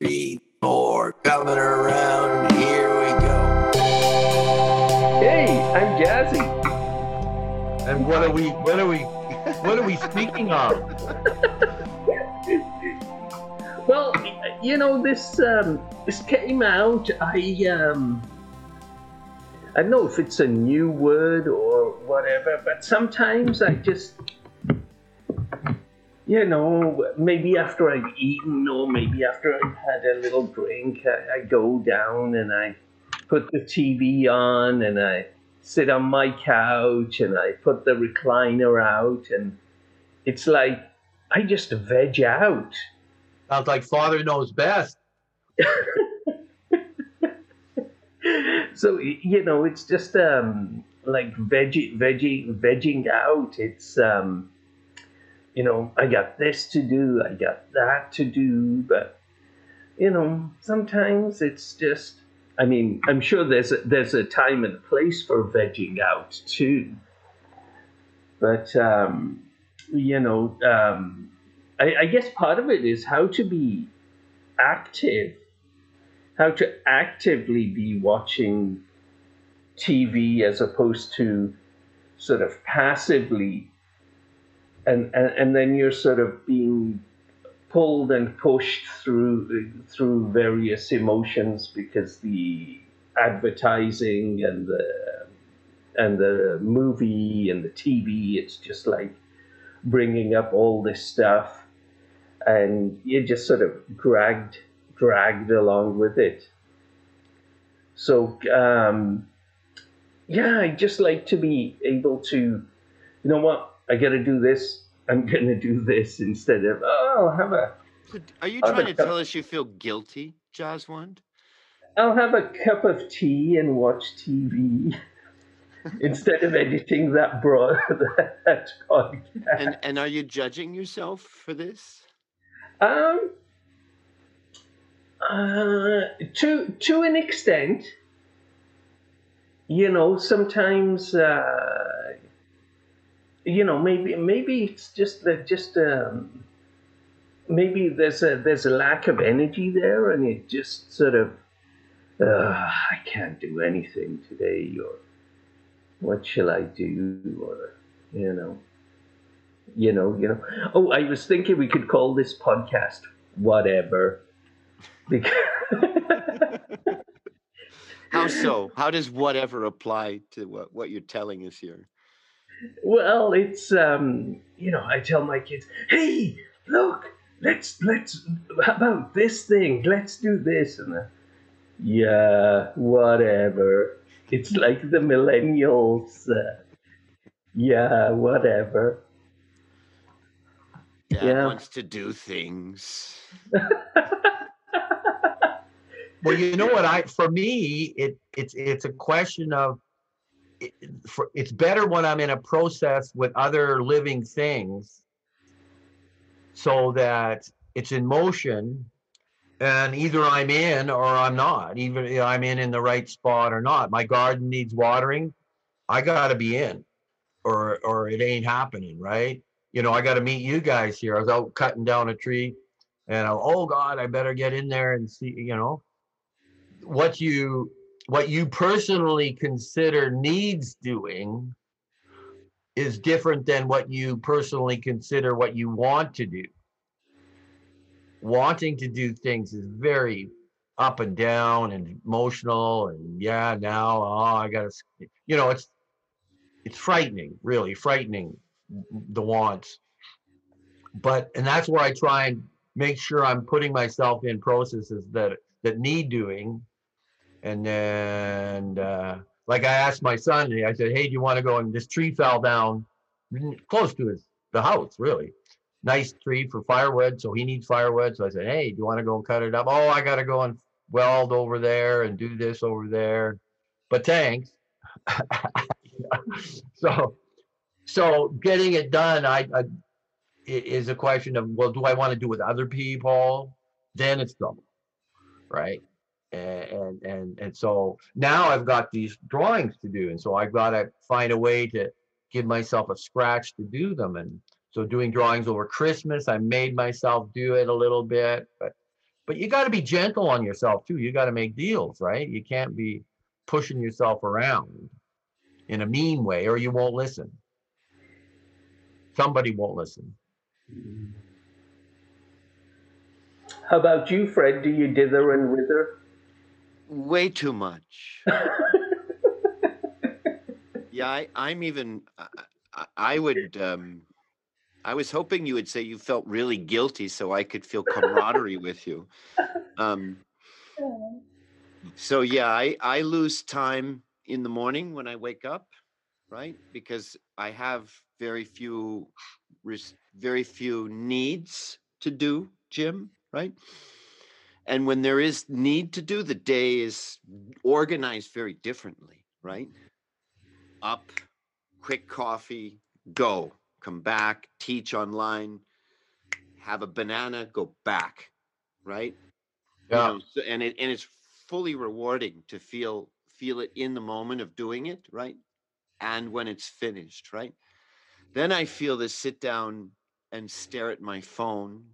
three, four, coming around. Here we go. Hey, I'm Jazzy. And what are we? What are we? What are we speaking of? Well, you know this um, this came out. I um, I don't know if it's a new word or whatever, but sometimes I just, you know, maybe after I've eaten or maybe after I've had a little drink, I, I go down and I put the TV on and I sit on my couch and I put the recliner out and it's like I just veg out. Sounds like Father knows best. so you know, it's just um, like veggie, veggie, vegging out. It's um, you know, I got this to do, I got that to do, but you know, sometimes it's just. I mean, I'm sure there's a, there's a time and place for vegging out too, but um, you know, um, I, I guess part of it is how to be active how to actively be watching TV as opposed to sort of passively and, and, and then you're sort of being pulled and pushed through through various emotions because the advertising and the and the movie and the TV it's just like bringing up all this stuff and you're just sort of dragged dragged along with it. So, um, yeah, I just like to be able to, you know what, I got to do this. I'm going to do this instead of, oh, I'll have a, Are you trying to co- tell us you feel guilty, Jaswand? I'll have a cup of tea and watch TV instead of editing that broad that podcast. And and are you judging yourself for this? Um, uh, to to an extent, you know, sometimes, uh, you know, maybe maybe it's just that just um, maybe there's a there's a lack of energy there, and it just sort of, uh, I can't do anything today, or what shall I do, or you know you know, you know. Oh, I was thinking we could call this podcast whatever. Because How so? How does whatever apply to what, what you're telling us here? Well, it's um, you know, I tell my kids, "Hey, look, let's let's how about this thing? Let's do this." And uh, yeah, whatever. It's like the millennials. Uh, yeah, whatever. Dad Yeah. wants to do things. Well, you know what? I for me, it it's it's a question of. For, it's better when I'm in a process with other living things, so that it's in motion, and either I'm in or I'm not. Even I'm in in the right spot or not. My garden needs watering. I got to be in, or or it ain't happening, right? You know, I got to meet you guys here. I was out cutting down a tree, and I, oh God, I better get in there and see. You know, what you what you personally consider needs doing is different than what you personally consider what you want to do. Wanting to do things is very up and down and emotional and yeah now oh I gotta you know it's it's frightening really frightening mm, the wants but and that's where I try and make sure I'm putting myself in processes that that need doing and then, uh, like I asked my son, I said, "Hey, do you want to go?" And this tree fell down close to his the house, really nice tree for firewood. So he needs firewood. So I said, "Hey, do you want to go and cut it up?" Oh, I got to go and weld over there and do this over there. But thanks. so, so getting it done, I, I i- is a question of well, do I want to do with other people? Then it's trouble, right? And and and, so now I've got these drawings to do, and so I've got to find a way to give myself a scratch to do them. And so doing drawings over Christmas, I made myself do it a little bit, but but you got to be gentle on yourself too. You got to make deals, right? You can't be pushing yourself around in a mean way or you won't listen. Somebody won't listen. How about you, Fred? Do you dither and wither? Way too much. yeah, I, I'm even. I, I- would. Um, I was hoping you would say you felt really guilty, so I could feel camaraderie with you. Um, so yeah, I I lose time in the morning when I wake up, right? Because I have very few, very few needs to do, Jim, right? And when there is need to do, the day is organized very differently, right? Mm-hmm. Up, quick coffee, go, come back, teach online, have a banana, go back, right? You Yeah. know, so, and it and it's fully rewarding to feel feel it in the moment of doing it, right? And when it's finished, right? Then I feel this sit down and stare at my phone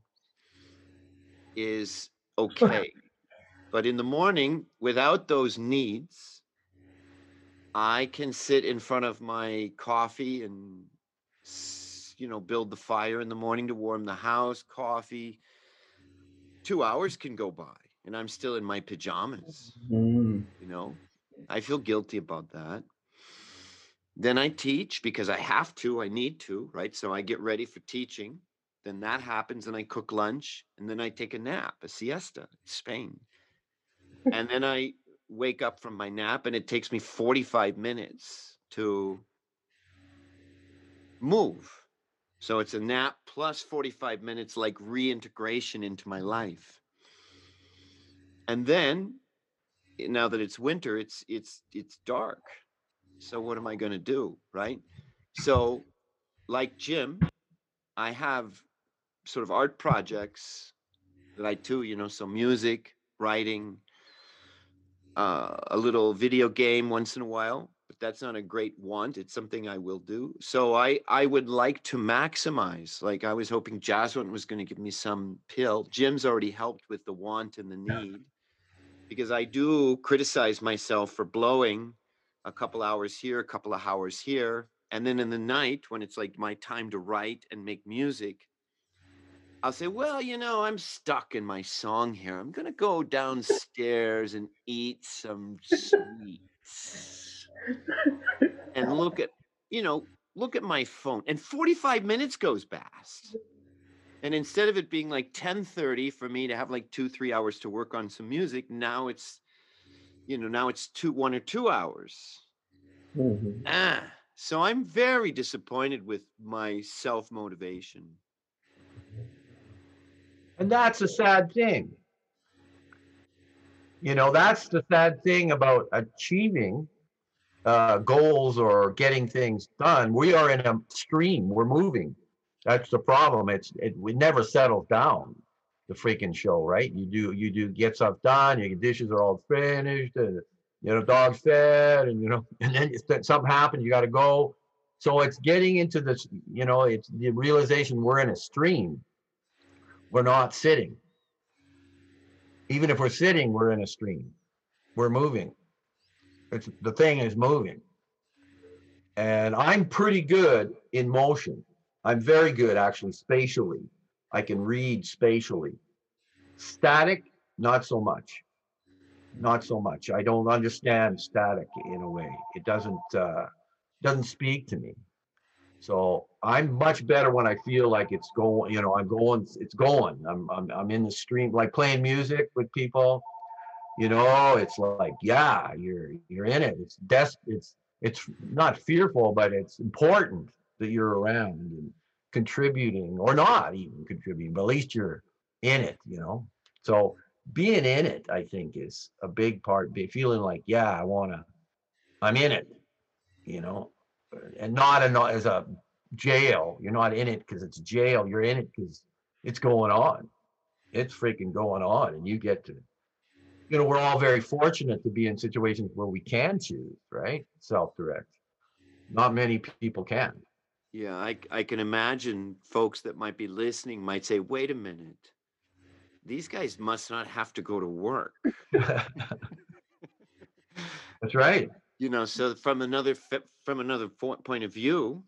is okay. but in the morning, without those needs, I can sit in front of my coffee and you know build the fire in the morning to warm the house, coffee. Two hours can go by and I'm still in my pajamas, Mm. you know. I feel guilty about that. Then I teach because I have to, I need to, right? So I get ready for teaching. Then that happens and I cook lunch and then I take a nap, a siesta, in Spain. And then I wake up from my nap and it takes me 45 minutes to move. So it's a nap plus 45 minutes like reintegration into my life. And then eh, now that it's winter, it's it's it's dark. So what am I going to do, right? So like Jim, I have sort of art projects that I do, you know, so music, writing, uh, a little video game once in a while, but that's not a great want. It's something I will do. So I I would like to maximize. Like I was hoping Jasmine was going to give me some pill. Jim's already helped with the want and the need, because I do criticize myself for blowing a couple hours here, a couple of hours here, and then in the night when it's like my time to write and make music. I'll say, well, you know, I'm stuck in my song here. I'm going to go downstairs and eat some sweets and look at, you know, look at my phone. And 45 minutes goes past. And instead of it being like 10:30 for me to have like 2 3 hours to work on some music, now it's you know, now it's 2 1 or 2 hours. Mhm. Ah, so I'm very disappointed with my self-motivation. And that's a sad thing. You know, that's the sad thing about achieving uh, goals or getting things done. We are in a stream. We're moving. That's the problem. It's it, it never settles down. The freaking show, right? You do you do get stuff done. Your dishes are all finished, and you know dog's fed, and you know, and then something happens. You got to go. So it's getting into this. You know, it's the realization we're in a stream we're not sitting. Even if we're sitting, we're in a stream. We're moving. It's the thing is moving. And I'm pretty good in motion. I'm very good actually spatially. I can read spatially. Static, not so much. Not so much. I don't understand static in a way. It doesn't uh doesn't speak to me. So I'm much better when I feel like it's going, you know, I'm going, it's going. I'm I'm I'm in the stream, like playing music with people. You know, it's like, yeah, you're you're in it. It's des it's it's not fearful, but it's important that you're around and contributing or not even contributing, but at least you're in it, you know. So being in it, I think, is a big part. Be feeling like, yeah, I wanna, I'm in it, you know, and not in, as a jail. You're not in it because it's jail. You're in it because it's going on. It's freaking going on, and you get to. You know, we're all very fortunate to be in situations where we can choose, right? Self-direct. Not many people can. Yeah, I, I can imagine folks that might be listening might say, wait a minute. these guys must not have to go to work. That's right. You know so from another from another point of view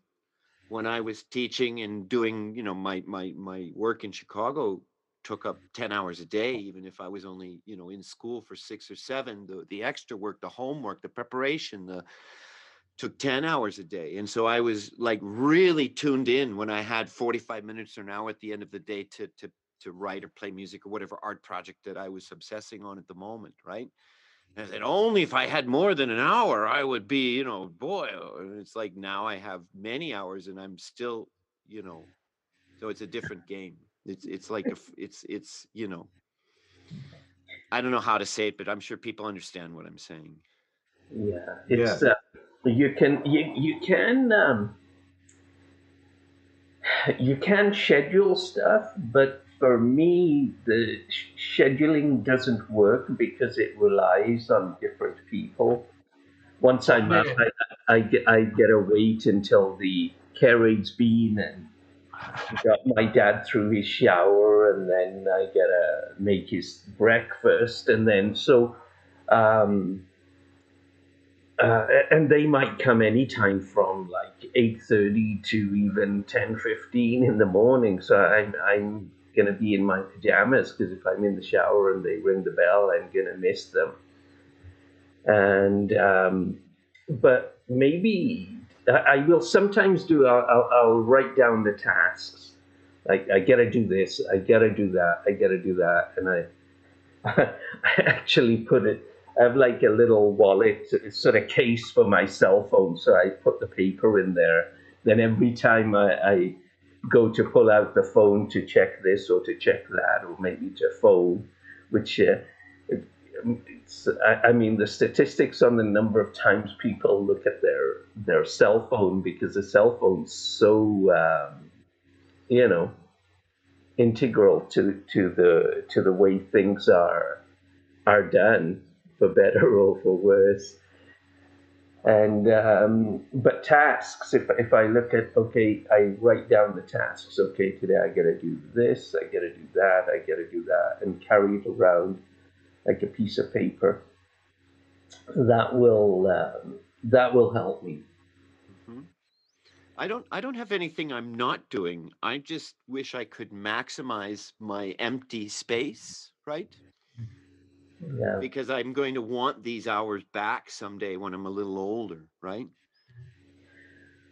when mm-hmm. i was teaching and doing you know my my my work in chicago took up mm-hmm. 10 hours a day even if i was only you know in school for 6 or 7 the the extra work the homework the preparation the took 10 hours a day. And so i was like really tuned in when i had 45 minutes or an hour at the end of the day to to to write or play music or whatever art project that i was obsessing on at the moment right I said, only if I had more than an hour, I would be, you know, boy. uh," And it's like now I have many hours and I'm still, you know, so it's a different game. It's it's like a f it's it's you know, I don't know how to say it, but I'm sure people understand what I'm saying. Yeah, it's uh, you can you you can um, you can schedule stuff, but for me, the sh- scheduling doesn't work because it relies on different people. Once I'm out, I, I get I get to wait until the carriage's been and got my dad through his shower, and then I gotta make his breakfast, and then so. Um, uh, and they might come anytime from like 8.30 to even 10.15 in the morning so i'm, I'm going to be in my pajamas because if i'm in the shower and they ring the bell i'm going to miss them and um, but maybe I, will sometimes do I'll, I'll, I'll write down the tasks like i gotta do this i gotta do that i gotta do that and i I actually put it I have like a little wallet sort of case for my cell phone. So I put the paper in there. Then every time I, I go to pull out the phone to check this or to check that, or maybe to phone, which uh, I, I mean, the statistics on the number of times people look at their their cell phone because the cell phone's so um, you know integral to to the to the way things are are done for better or for worse. And um, but tasks, if if I look at okay, I write down the tasks. Okay, today I got to do this, I got to do that, I got to do that, and carry it around like a piece of paper. That will um, that will help me. Mhm. I don't I don't have anything I'm not doing. I just wish I could maximize my empty space, right? Yeah, Because I'm going to want these hours back someday when I'm a little older, right?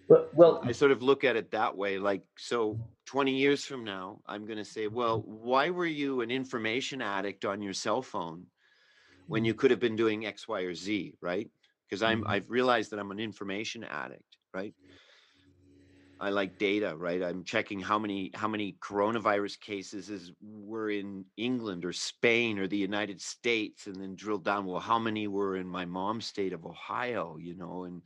well, well I sort of look at it that way. Like, so 20 years from now, I'm going to say, well, why were you an information addict on your cell phone when you could have been doing X, Y, or Z, right? Because I'm, Mhm. I've realized that I'm an information addict, right? I like data, right? I'm checking how many how many coronavirus cases is were in England or Spain or the United States, and then drill down. Well, how many were in my mom's state of Ohio? You know, and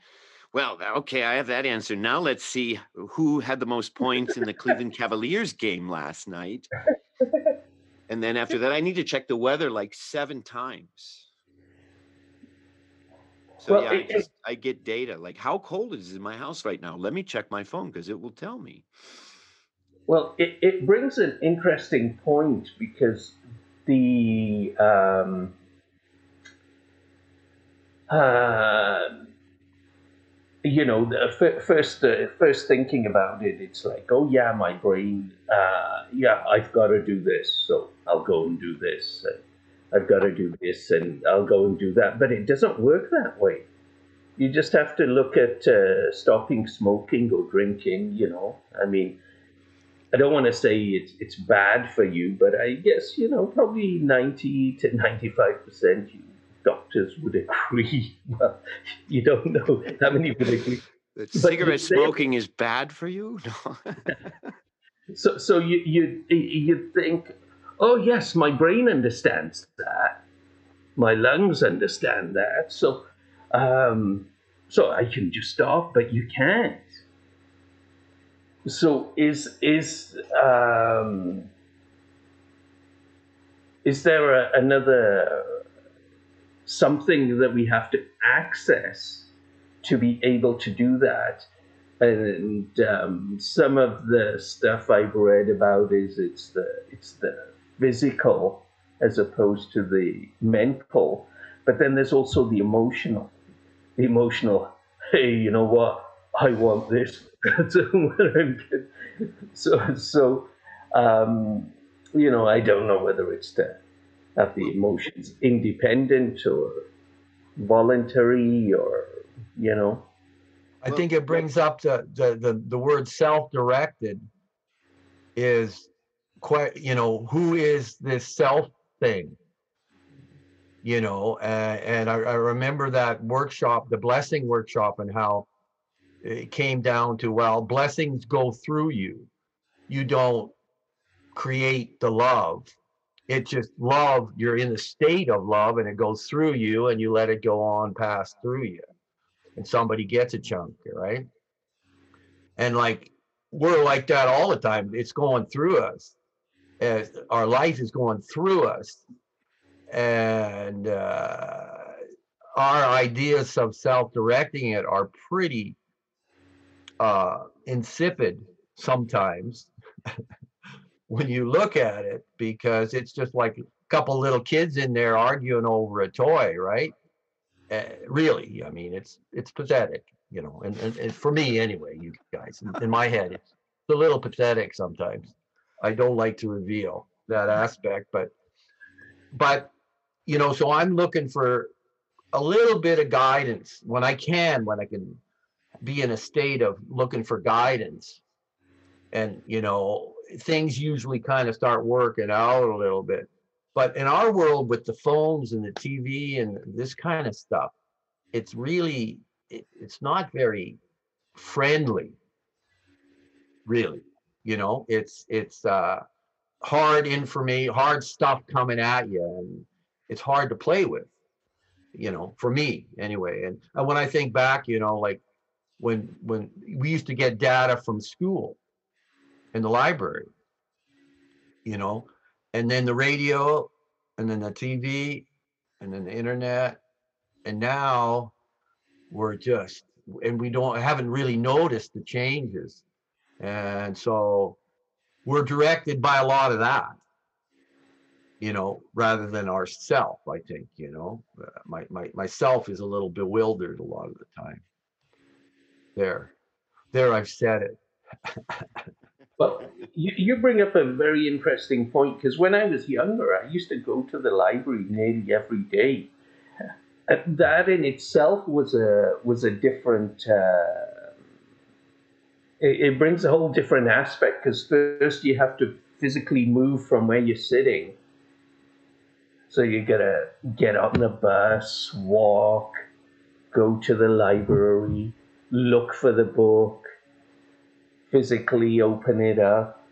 well, okay, I have that answer. Now let's see who had the most points in the Cleveland Cavaliers game last night. And then after that, I need to check the weather like seven times. So Well, yeah, I just I get data. Like how cold is it in my house right now? Let me check my phone because it will tell me. Well, it, it brings an interesting point because the um, uh, you know the f- first uh, first thinking about it, it's like, oh yeah, my brain, uh, yeah, I've got to do this, so I'll go and do this. And I've got to do this, and I'll go and do that. But it doesn't work that way. You just have to look at uh, stopping smoking or drinking. You know, I mean. I don't want to say it's it's bad for you, but I guess you know probably ninety to ninety five percent doctors would agree. Well, you don't know how many would agree. That cigarette smoking is bad for you? No. So so you you you think, oh yes, my brain understands that, my lungs understand that, so um, so I can just stop, but you can't. So is is um, is there a, another something that we have to access to be able to do that? And um, some of the stuff I've read about is it's the it's the physical as opposed to the mental. But then there's also the emotional. The emotional, hey, you know what? I want this. so, so um, you know, I don't know whether it's to have the emotions independent or voluntary or, you know. I think it brings up the, the, the, the word self-directed is quite, you know, who is this self thing? You know, uh, and I, I remember that workshop, the blessing workshop and how it came down to, well, blessings go through you. You don't create the love. It's just love. You're in the state of love and it goes through you and you let it go on pass through you and somebody gets a chunk, right? And like we're like that all the time. It's going through us. As our life is going through us, and uh, our ideas of self-directing it are pretty uh, insipid sometimes when you look at it, because it's just like a couple little kids in there arguing over a toy, right? uh, really, I mean, it's it's pathetic, you know, and, and, and for me anyway, you guys, in, in my head, it's a little pathetic sometimes. I don't like to reveal that aspect, but but you know, so I'm looking for a little bit of guidance when I can, when I can be in a state of looking for guidance. And you know, things usually kind of start working out a little bit. But in our world with the phones and the TV and this kind of stuff, it's really it, it's not very friendly. Really, you know, it's it's uh, hard information, hard stuff coming at you, and it's hard to play with. You know, for me anyway. And, and when I think back, you know, like when when we used to get data from school in the library, you know, and then the radio and then the TV and then the internet. And now we're just, and we don't, haven't really noticed the changes. And so we're directed by a lot of that, you know, rather than ourself, I think, you know, uh, my, my, myself is a little bewildered a lot of the time. There, there, I've said it. Well, you, you bring up a very interesting point because when I was younger, I used to go to the library nearly every day. And that in itself was a was a different. Uh, it, it brings a whole different aspect because first you have to physically move from where you're sitting. So you gotta get on the bus, walk, go to the library, look for the book, physically open it up,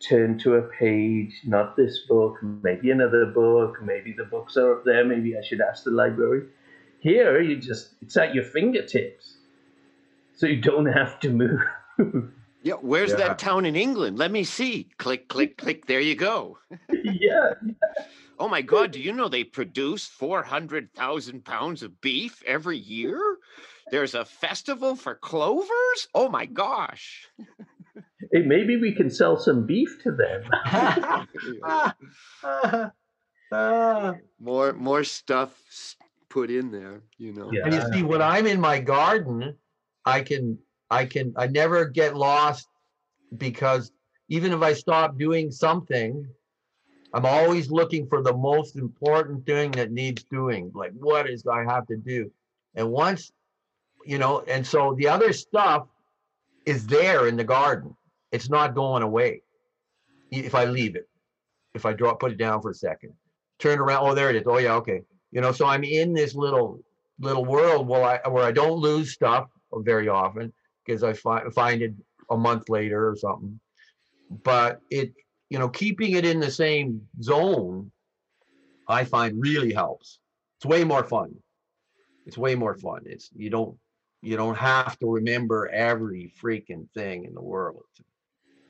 turn to a page, not this book, maybe another book, maybe the books are up there, maybe I should ask the library. Here, you just, it's at your fingertips. So you don't have to move. Yeah, where's Yeah. that town in England? Let me see. Click, click, click. There you go. yeah. Oh my God, do you know they produce 400,000 pounds of beef every year? There's a festival for clovers? Oh my gosh. Hey, maybe we can sell some beef to them. more more stuff put in there, you know. Yeah. And you see, when I'm in my garden, I can, I can, I never get lost because even if I stop doing something, I'm always looking for the most important thing that needs doing. Like, what is I have to do? And once, you know, and so the other stuff is there in the garden. It's not going away if I leave it. If I draw, put it down for a second, turn around. Oh, there it is. Oh, yeah, okay. You know, so I'm in this little little world where I where I don't lose stuff very often because I find find it a month later or something. But it, you know, keeping it in the same zone, I find really helps. It's way more fun. It's way more fun. It's you don't you don't have to remember every freaking thing in the world to,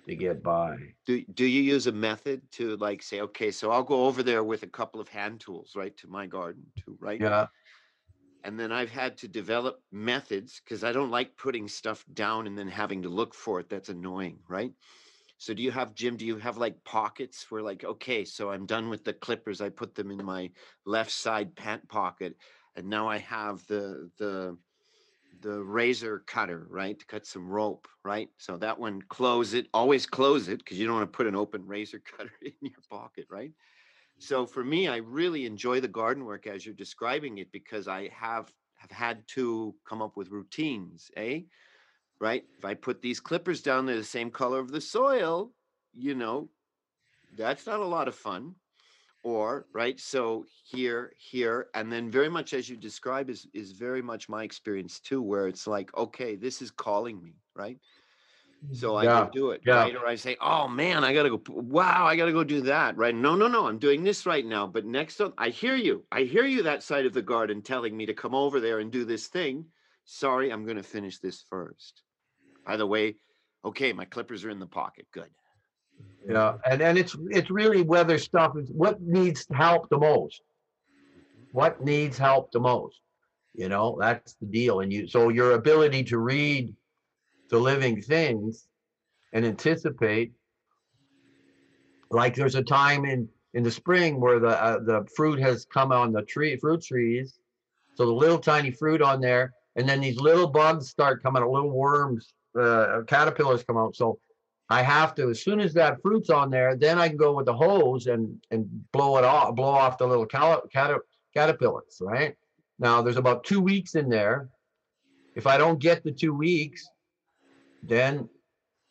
to get by. Do do you use a method to like say, okay, so I'll go over there with a couple of hand tools, right, to my garden too, right? Yeah. And then I've had to develop methods because I don't like putting stuff down and then having to look for it. That's annoying, right? So do you have Jim? Do you have like pockets where like okay, so I'm done with the clippers. I put them in my left side pant pocket, and now I have the the the razor cutter, right, to cut some rope, right? So that one close it, always close it because you don't want to put an open razor cutter in your pocket, right? So for me, I really enjoy the garden work as you're describing it because I have have had to come up with routines, eh? Right? If I put these clippers down, they're the same color of the soil, you know, that's not a lot of fun or right so here here and then very much as you describe is is very much my experience too where it's like okay this is calling me right so i Yeah, can do it yeah. right or i say oh man i gotta go wow i gotta go do that right no no no i'm doing this right now but next up i hear you i hear you that side of the garden telling me to come over there and do this thing sorry i'm gonna finish this first by the way okay my clippers are in the pocket good Yeah, and and it's it's really whether stuff is what needs help the most. What needs help the most? You know, that's the deal. And you so your ability to read the living things and anticipate like there's a time in in the spring where the uh, the fruit has come on the tree fruit trees. So the little tiny fruit on there and then these little bugs start coming out little worms uh, caterpillars come out. So i have to as soon as that fruit's on there then i can go with the hose and and blow it off blow off the little cal- cater- caterpillars right? Now there's about two weeks in there. If i don't get the two weeks then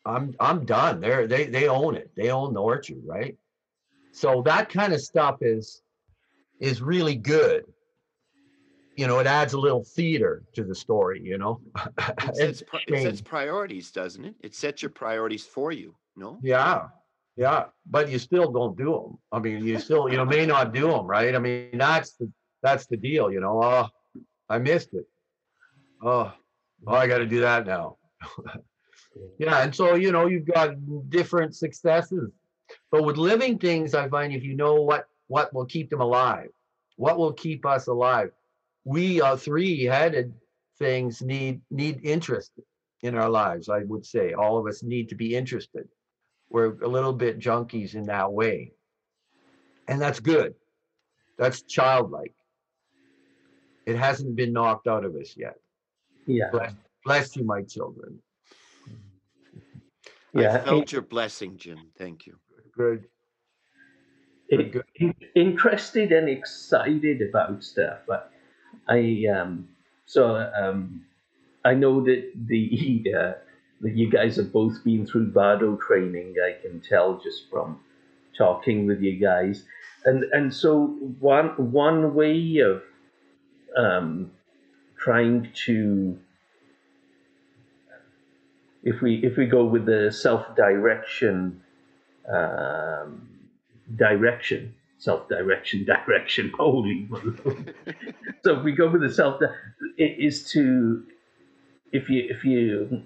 i'm i'm done. They're they they own it. They own the orchard right? So that kind of stuff is is really good. You know it adds a little theater to the story you know? It sets, it sets priorities, doesn't it? It sets your priorities for you. No. yeah yeah but you still don't do them i mean you still you know may not do them right? I mean that's the that's the deal you know? Oh i missed it. Oh oh i got to do that now yeah and so you know you've got different successes. But with living things i find if you know what what will keep them alive what will keep us alive we uh, three-headed things need need interest in our lives i would say. All of us need to be interested. We're a little bit junkies in that way. And that's good. That's childlike. It hasn't been knocked out of us yet. Yeah. bless, bless you my children Yeah. I felt your blessing, Jim. Thank you. good in- good. in- interested and excited about stuff. But I um so um I know that the uh, that you guys have both been through Vado training. I can tell just from talking with you guys, and and so one one way of um trying to if we if we go with the self direction um, direction self direction direction holy so if we go with the self it is to if you if you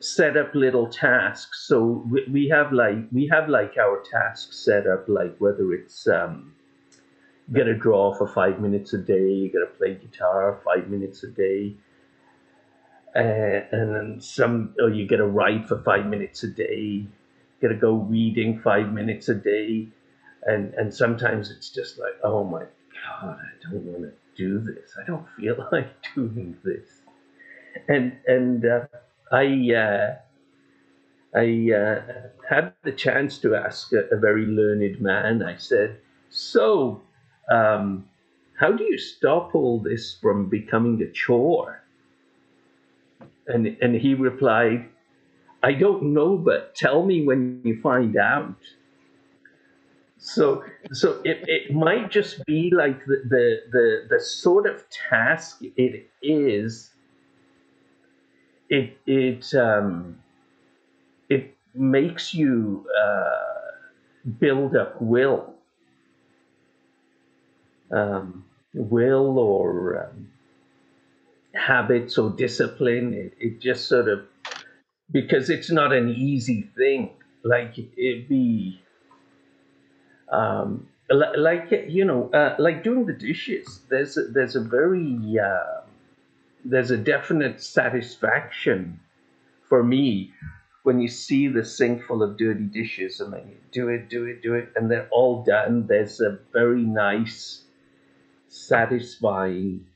set up little tasks so we, we have like we have like our tasks set up like whether it's um you gotta draw for five minutes a day you gotta play guitar five minutes a day uh, and then some or you gotta write for five minutes a day. You gotta go reading five minutes a day. And and sometimes it's just like oh my god i don't want to do this. I don't feel like doing this. And and uh, i uh, i uh, had the chance to ask a, a very learned man. I said so um, how do you stop all this from becoming a chore and and he replied i don't know but tell me when you find out. So so it, it might just be like the, the the the sort of task it is it it um it makes you uh, build up will. Um, will or um, habits or discipline it, it just sort of because it's not an easy thing like it'd be um, like you know, uh, like doing the dishes. There's a, there's a very uh, there's a definite satisfaction for me when you see the sink full of dirty dishes and then you do it, do it, do it, and they're all done, there's a very nice, satisfying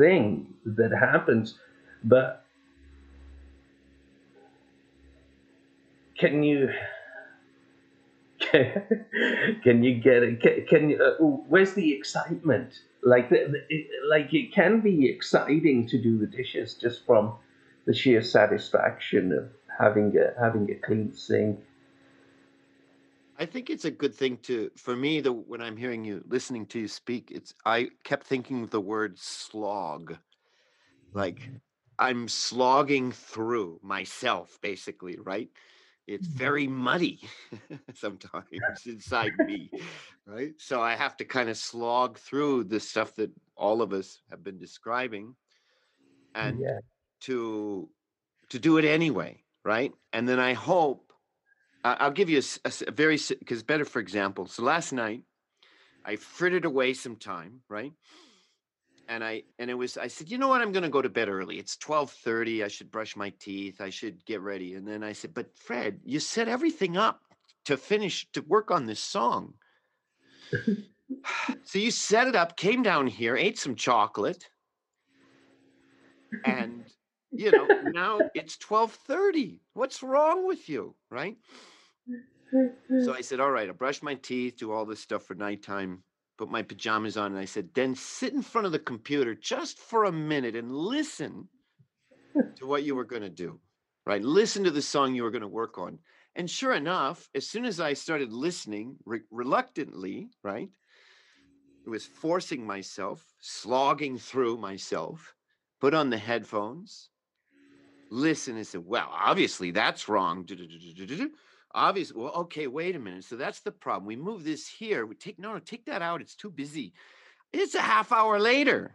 thing that happens. But can you can you get it can, can you, uh, where's the excitement like the, the, it, like it can be exciting to do the dishes just from the sheer satisfaction of having a having a clean sink I think it's a good thing to for me the when I'm hearing you listening to you speak it's I kept thinking of the word slog. Like mm-hmm. I'm slogging through myself basically right? It's mm-hmm. very muddy sometimes inside me right? So I have to kind of slog through the stuff that all of us have been describing and yeah. to to do it anyway right? And then I hope I'll give you a very because better for example. So last night I frittered away some time, right? And I and it was I said, you know what? I'm going to go to bed early. It's twelve thirty. I should brush my teeth. I should get ready. And then I said, but Fred, you set everything up to finish to work on this song. so you set it up, came down here, ate some chocolate, and you know now it's twelve thirty. What's wrong with you, right? Mm-hmm. So I said, all right, I'll brush my teeth, do all this stuff for nighttime, put my pajamas on. And I said, then sit in front of the computer just for a minute and listen to what you were going to do, right? Listen to the song you were going to work on. And sure enough, as soon as I started listening re- reluctantly, right? It was forcing myself, slogging through myself, put on the headphones, listen and said, well, obviously that's wrong. Obviously, well, okay, wait a minute. So that's the problem. We move this here. We take no, no, take that out. It's too busy. It's a half hour later.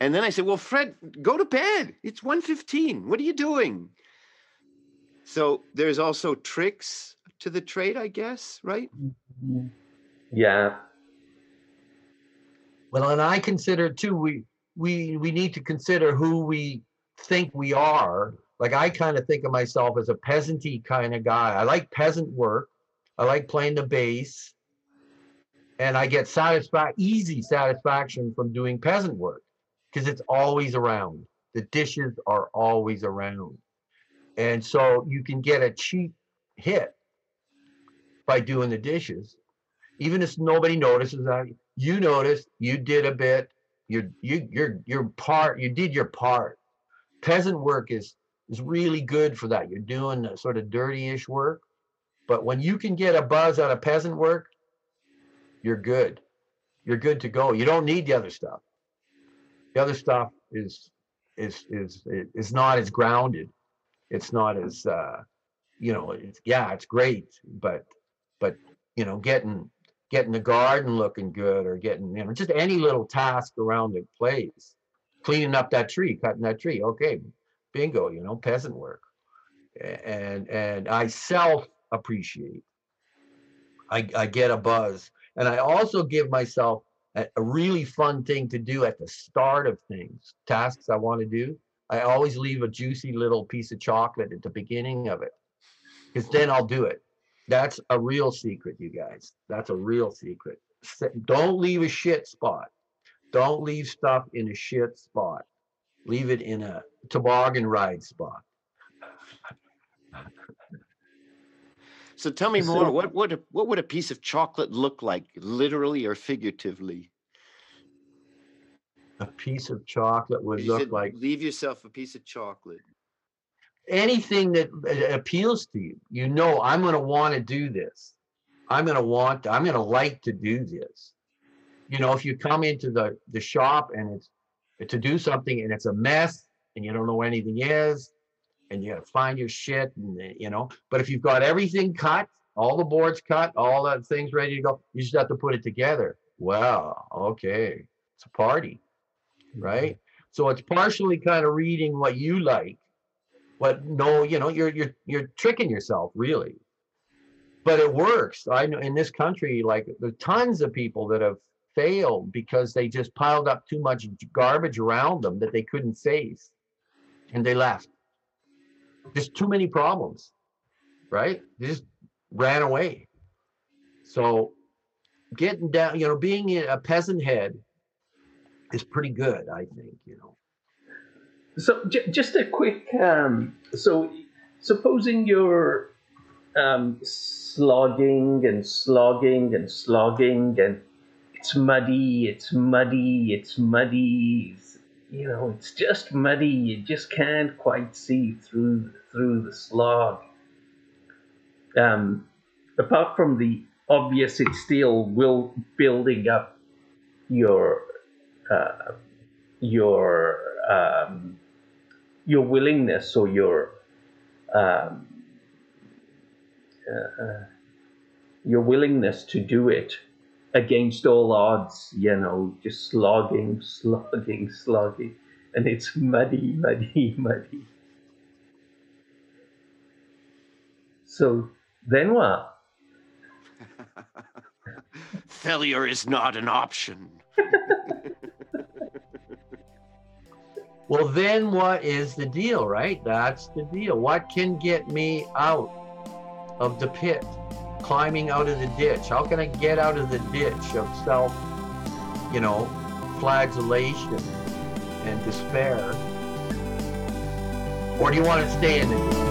And then I said, well, Fred, go to bed. It's 1.15. What are you doing? So there's also tricks to the trade, I guess, right? Mm-hmm. yeah Well, and I consider too, we we we need to consider who we think we are. Like I kind of think of myself as a peasanty kind of guy. I like peasant work. I like playing the bass. And I get satisfa- easy satisfaction from doing peasant work because it's always around. The dishes are always around. And so you can get a cheap hit by doing the dishes. Even if nobody notices that, you noticed, you did a bit, you you you're your part, you did your part. Peasant work is is really good for that. You're doing sort of dirty-ish work. But when you can get a buzz out of peasant work, you're good. You're good to go. You don't need the other stuff. The other stuff is is is is not as grounded. It's not as uh you know, it's yeah, it's great, but but you know, getting getting the garden looking good or getting you know just any little task around the place cleaning up that tree cutting that tree okay bingo you know peasant work and and i self appreciate i i get a buzz and i also give myself a, a really fun thing to do at the start of things tasks i want to do i always leave a juicy little piece of chocolate at the beginning of it because then i'll do it that's a real secret, you guys. That's a real secret. Don't leave a shit spot. Don't leave stuff in a shit spot. Leave it in a toboggan ride spot. So tell me So- more. What what a- what would a piece of chocolate look like, literally or figuratively? A piece of chocolate would You look like leave yourself a piece of chocolate. anything that uh, appeals to you. You know, I'm going to want to do this. I'm going to want, I'm going to like to do this. You know, if you come into the, the shop and it's to do something and it's a mess and you don't know where anything is and you got to find your shit and, uh, you know, but if you've got everything cut, all the boards cut, all the things ready to go, you just have to put it together. Well, okay. It's a party, right? So it's partially kind of reading what you like but no you know you're you're you're tricking yourself really but it works i know in this country like there's tons of people that have failed because they just piled up too much garbage around them that they couldn't face and they left. There's too many problems, right? They just ran away. So getting down, you know, being a peasant head is pretty good, I think, you know. So j- just a quick. Um, so supposing you're um, slogging and slogging and slogging, and it's muddy, it's muddy, it's muddy. You know, it's just muddy. You just can't quite see through through the slog. Um, apart from the obvious, it's still will building up your uh, your um, your willingness or your um, uh, uh, your willingness to do it against all odds, you know, just slogging, slogging, slogging, and it's muddy, muddy, muddy. So then what? Failure is not an option. Well, then what is the deal, right? That's the deal. What can get me out of the pit, climbing out of the ditch? How can I get out of the ditch of self, you know, flagellation and despair? Or do you want to stay in the ditch?